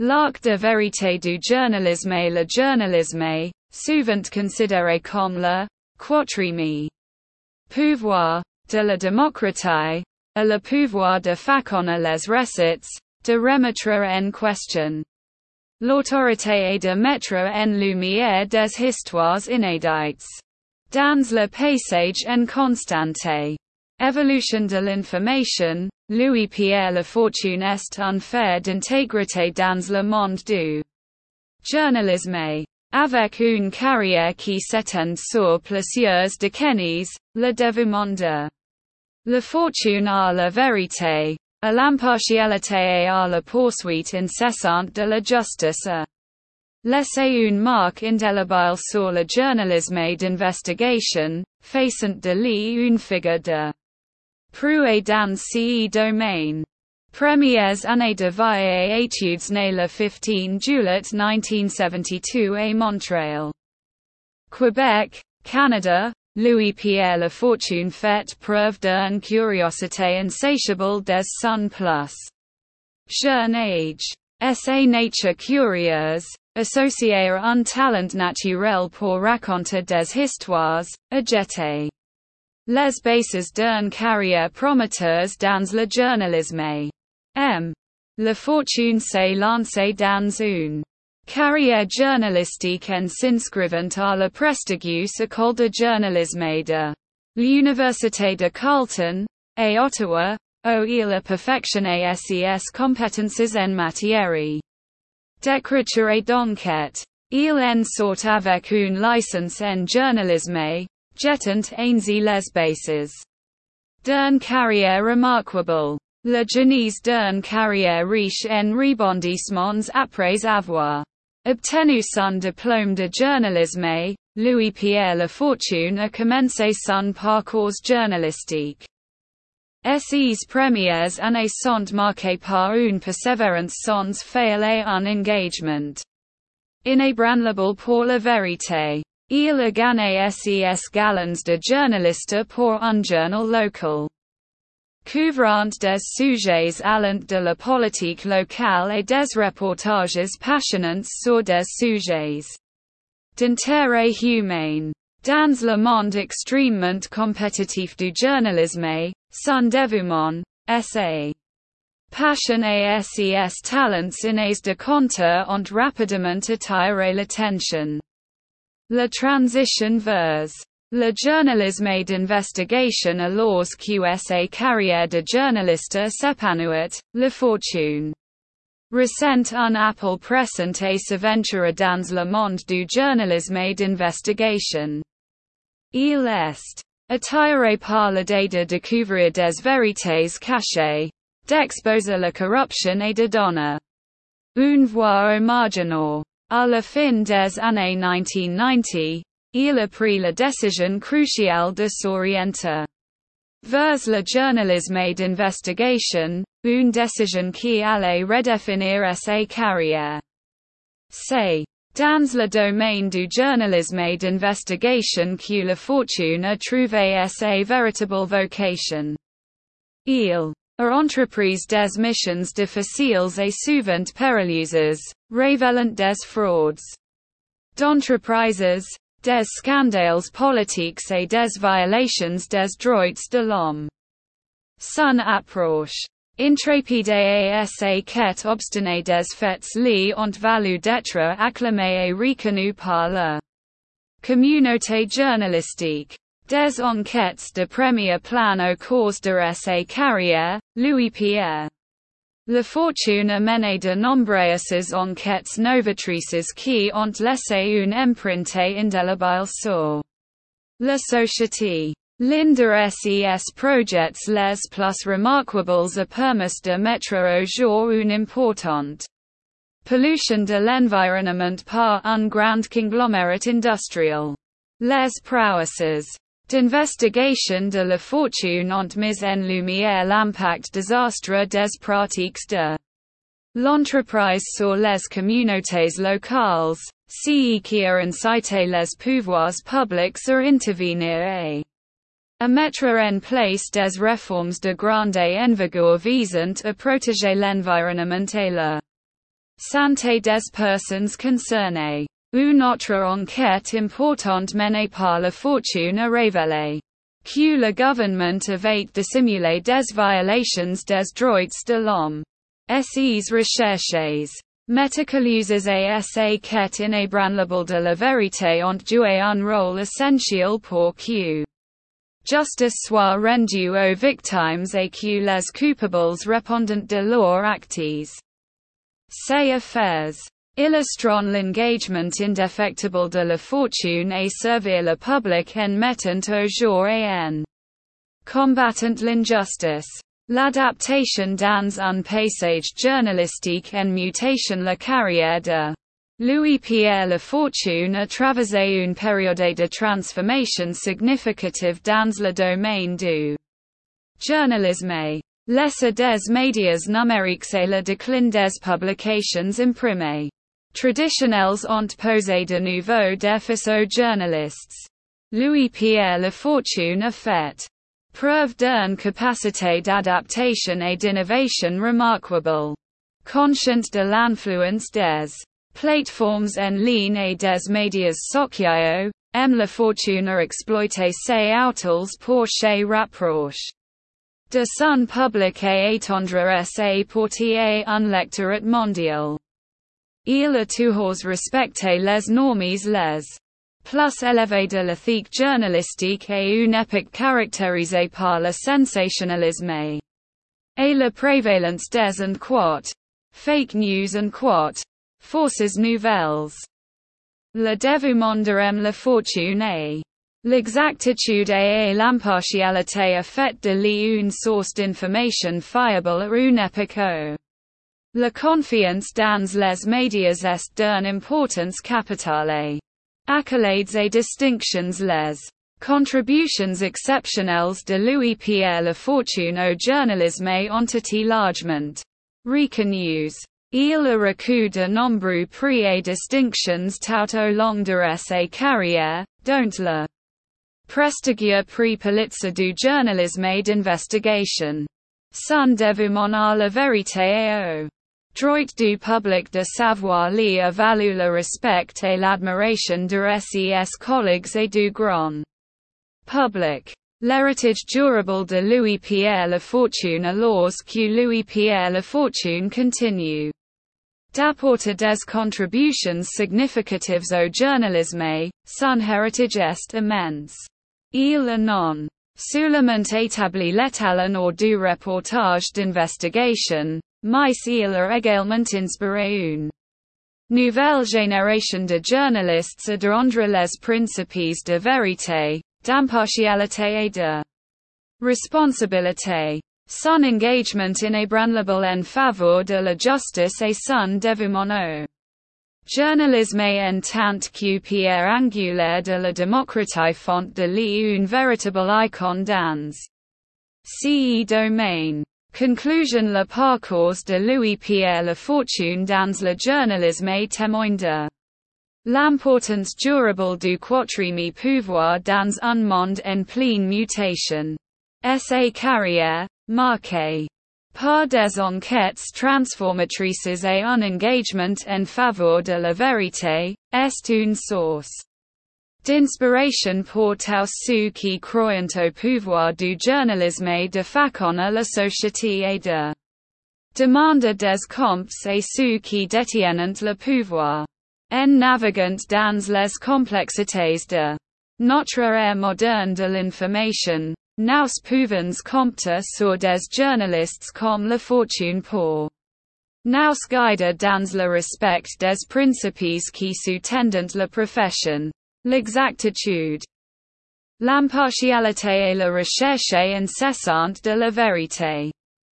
L'arc de vérité du journalisme Le journalisme, souvent considéré comme le quatrième pouvoir de la démocratie, et le pouvoir de façonner les recettes, de remettre en question l'autorité et de mettre en lumière des histoires inédites. Dans le paysage en constante évolution de l'information, Louis-Pierre Lafortune est un fer d'intégrité dans le monde du journalisme. Avec une carrière qui s'étend sur plusieurs décennies, le dévouement de Lafortune à la vérité, à l'impartialité et à la poursuite incessante de la justice a laissé une marque indélébile sur le journalisme d'investigation, faisant de lui une figure de proue dans ce domaine. Premières années de vie et études nées le 15 juillet 1972 à Montréal. Québec, Canada, Louis-Pierre Lafortune fait preuve d'une curiosité insatiable des son plus jeune age. Essai Nature curieuse, associé à un talent naturel pour raconter des histoires, a jeté les bases d'une carrière prometteuse dans le journalisme. M. Lafortune s'est lancée dans une carrière journalistique en s'inscrivant à la prestigieuse école de journalisme de l'Université de Carleton, à Ottawa, où il a perfectionné ses compétences en matière d'écriture et d'enquête. Il en sort avec une licence en journalisme, jetant ainsi les bases d'une carrière remarquable. La genèse d'une carrière riche en rebondissements après avoir obtenu son diplôme de journalisme, Louis-Pierre Lafortune a commencé son parcours journalistique. Ses premières années sont marquées par une persévérance sans fail et un engagement inébranlable pour la vérité. Il a gagné ses galons de journaliste pour un journal local couvrant des sujets allant de la politique locale et des reportages passionnants sur des sujets d'intérêt humain. Dans le monde extrêmement compétitif du journalisme, son dévouement, sa passion et ses talents innés de conteur ont rapidement attiré l'attention. La transition vers. Le journalisme d'investigation alors que sa carrière de journaliste s'épanouit, Lafortune. Recent un appel pressant et s'aventura dans le monde du journalisme d'investigation. Il est. Attiré par l'idée de découvrir des vérités cachées, d'exposer la corruption et de donner. Une voix aux marginaux. À la fin des années 1990, il a pris la décision cruciale de s'orienter vers le journalisme d'investigation, une décision qui allait redéfinir sa carrière. C'est dans le domaine du journalisme d'investigation que Lafortune a trouvé sa véritable vocation. Il a entreprise des missions difficiles et souvent périlleuses, révélant des fraudes d'entreprises, des scandales politiques et des violations des droits de l'homme. Son approche intrépide et quête obstinée des faits li ont valu d'être acclamé et reconnu par la communauté journalistique. Des enquêtes de premier plan au cours de sa carrière, Louis Pierre Lafortune a mené de nombreuses enquêtes novatrices qui ont laissé une empreinte indélébile sur la société. L'un de ses projets les plus remarquables a permis de mettre au jour une importante pollution de l'environnement par un grand conglomérat industriel. Les prouesses d'investigation de Lafortune ont mis en lumière l'impact désastreux des pratiques de l'entreprise sur les communautés locales, ce qui a incité les pouvoirs publics à intervenir et à mettre en place des réformes de grande envergure visant à protéger l'environnement et la santé des personnes concernées. Une autre enquête importante menée par Lafortune a révélé que le gouvernement avait dissimulé des violations des droits de l'homme. Ses recherches méticuleuses et sa quête inébranlable de la vérité ont joué un rôle essentiel pour que justice soit rendue aux victimes et que les coupables répondent de leurs actes. Ces affaires illustrant l'engagement indéfectible de Lafortune et servir le public en mettant au jour et en combattant l'injustice. L'adaptation dans un paysage journalistique en mutation la carrière de Louis-Pierre Lafortune a traversé une période de transformation significative dans le domaine du journalisme. L'essor des médias numériques et le déclin des publications imprimées traditionnels ont posé de nouveaux défis aux journalistes. Louis-Pierre Lafortune a fait preuve d'une capacité d'adaptation et d'innovation remarquable. Conscient de l'influence des plateformes en ligne et des médias sociaux, M. Lafortune a exploité ces outils pour se rapprocher de son public et étendre sa portée un lectorat mondial. Il a toujours respecté les normes les plus élevées de l'éthique journalistique et une époque caractérisée par le sensationnalisme et la prévalence des and quote, fake news and quote, forces nouvelles. Le dévouement de M. Lafortune et l'exactitude et l'impartialité a fait de lui une source d'information fiable à une époque La confiance dans les médias est d'une importance capitale. Accolades et distinctions Les contributions exceptionnelles de Louis-Pierre Lafortune au journalisme ont été largement reconnues. Il a reçu de nombreux prix et distinctions tout au long de sa carrière, dont le prestigieux prix Pulitzer du journalisme et d'investigation. Son dévouement à la vérité et au Droit du public de savoir li a valu le respect et l'admiration de ses collègues et du grand public. L'héritage durable de Louis-Pierre Lafortune alors que Louis-Pierre Lafortune continue d'apporter des contributions significatives au journalisme, son héritage est immense. Il a non seulement établi l'étalon or du reportage d'investigation, mais il a également inspiré nouvelle génération de journalistes à les principes de vérité, d'impartialité et de responsabilité. Son engagement inébranlable en faveur de la justice et son dévouement au journalisme en tant que pierre angulaire de la démocratie font de lui une véritable icône dans ce domaine. Conclusion Le parcours de Louis-Pierre Lafortune dans le journalisme est témoin de l'importance durable du quatrième pouvoir dans un monde en pleine mutation. Sa carrière, marquée par des enquêtes transformatrices et un engagement en faveur de la vérité, est une source d'inspiration pour tous ceux qui croient au pouvoir du journalisme de façonner la société et de demander des comptes et ceux qui détiennent le pouvoir. En navigant dans les complexités de notre ère moderne de l'information, nous pouvons compter sur des journalistes comme Lafortune pour nous guider dans le respect des principes qui sous-tendent la profession. L'exactitude. L'impartialité et la recherche incessante de la vérité.